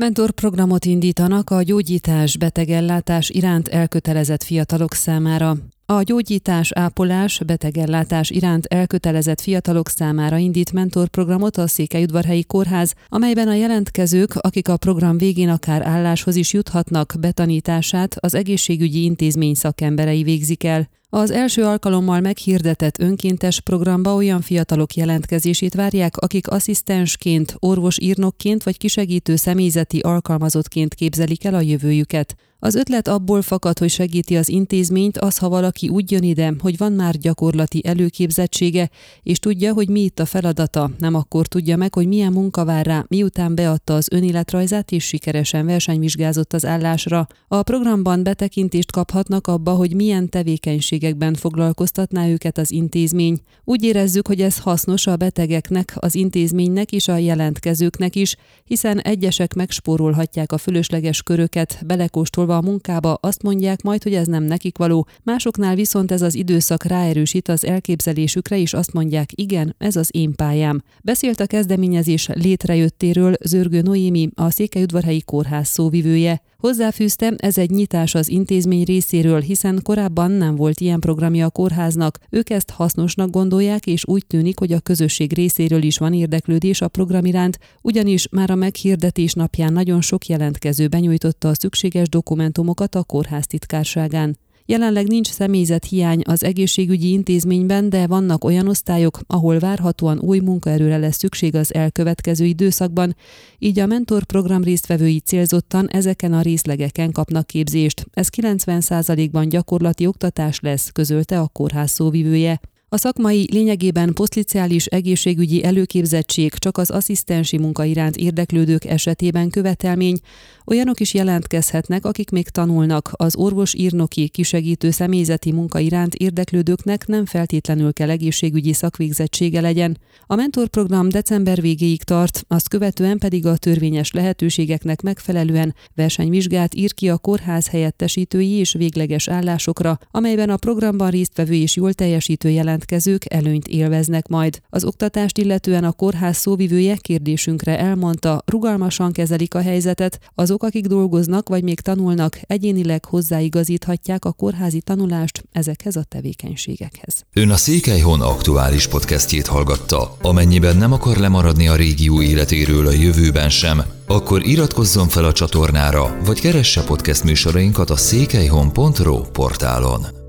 Mentorprogramot indítanak a gyógyítás betegellátás iránt elkötelezett fiatalok számára. A gyógyítás, ápolás, betegellátás iránt elkötelezett fiatalok számára indít mentorprogramot a Székelyudvarhelyi Kórház, amelyben a jelentkezők, akik a program végén akár álláshoz is juthatnak, betanítását az egészségügyi intézmény szakemberei végzik el. Az első alkalommal meghirdetett önkéntes programba olyan fiatalok jelentkezését várják, akik asszisztensként, orvos-írnokként vagy kisegítő személyzeti alkalmazottként képzelik el a jövőjüket. Az ötlet abból fakad, hogy segíti az intézményt az, ha valaki úgy jön ide, hogy van már gyakorlati előképzettsége, és tudja, hogy mi itt a feladata, nem akkor tudja meg, hogy milyen munka vár rá, miután beadta az önéletrajzát és sikeresen versenyvizsgázott az állásra. A programban betekintést kaphatnak abba, hogy milyen tevékenységekben foglalkoztatná őket az intézmény. Úgy érezzük, hogy ez hasznos a betegeknek, az intézménynek és a jelentkezőknek is, hiszen egyesek megspórolhatják a fölösleges köröket, belekóstolva a munkába, azt mondják majd, hogy ez nem nekik való, másoknál viszont ez az időszak ráerősít az elképzelésükre, és azt mondják, igen, ez az én pályám. Beszélt a kezdeményezés létrejöttéről Zörgő Noémi, a Székelyudvarhelyi Kórház szóvivője. Hozzáfűzte, ez egy nyitás az intézmény részéről, hiszen korábban nem volt ilyen programja a kórháznak. Ők ezt hasznosnak gondolják, és úgy tűnik, hogy a közösség részéről is van érdeklődés a program iránt, ugyanis már a meghirdetés napján nagyon sok jelentkező benyújtotta a szükséges dokumentumokat a kórház titkárságán. Jelenleg nincs személyzet hiány az egészségügyi intézményben, de vannak olyan osztályok, ahol várhatóan új munkaerőre lesz szükség az elkövetkező időszakban, így a mentorprogram résztvevői célzottan ezeken a részlegeken kapnak képzést. Ez 90%-ban gyakorlati oktatás lesz, közölte a kórház szóvivője. A szakmai lényegében posztliciális egészségügyi előképzettség csak az asszisztensi munka iránt érdeklődők esetében követelmény, olyanok is jelentkezhetnek, akik még tanulnak, az orvos-írnoki kisegítő személyzeti munka iránt érdeklődőknek nem feltétlenül kell egészségügyi szakvégzettsége legyen. A mentorprogram december végéig tart, azt követően pedig a törvényes lehetőségeknek megfelelően versenyvizsgát ír ki a kórház helyettesítői és végleges állásokra, amelyben a programban résztvevő és jól teljesítő jelent jelentkezők előnyt élveznek majd. Az oktatást illetően a kórház szóvivője kérdésünkre elmondta, rugalmasan kezelik a helyzetet, azok, akik dolgoznak vagy még tanulnak, egyénileg hozzáigazíthatják a kórházi tanulást ezekhez a tevékenységekhez. Ön a Székelyhon aktuális podcastjét hallgatta. Amennyiben nem akar lemaradni a régió életéről a jövőben sem, akkor iratkozzon fel a csatornára, vagy keresse podcast műsorainkat a székelyhon.pro portálon.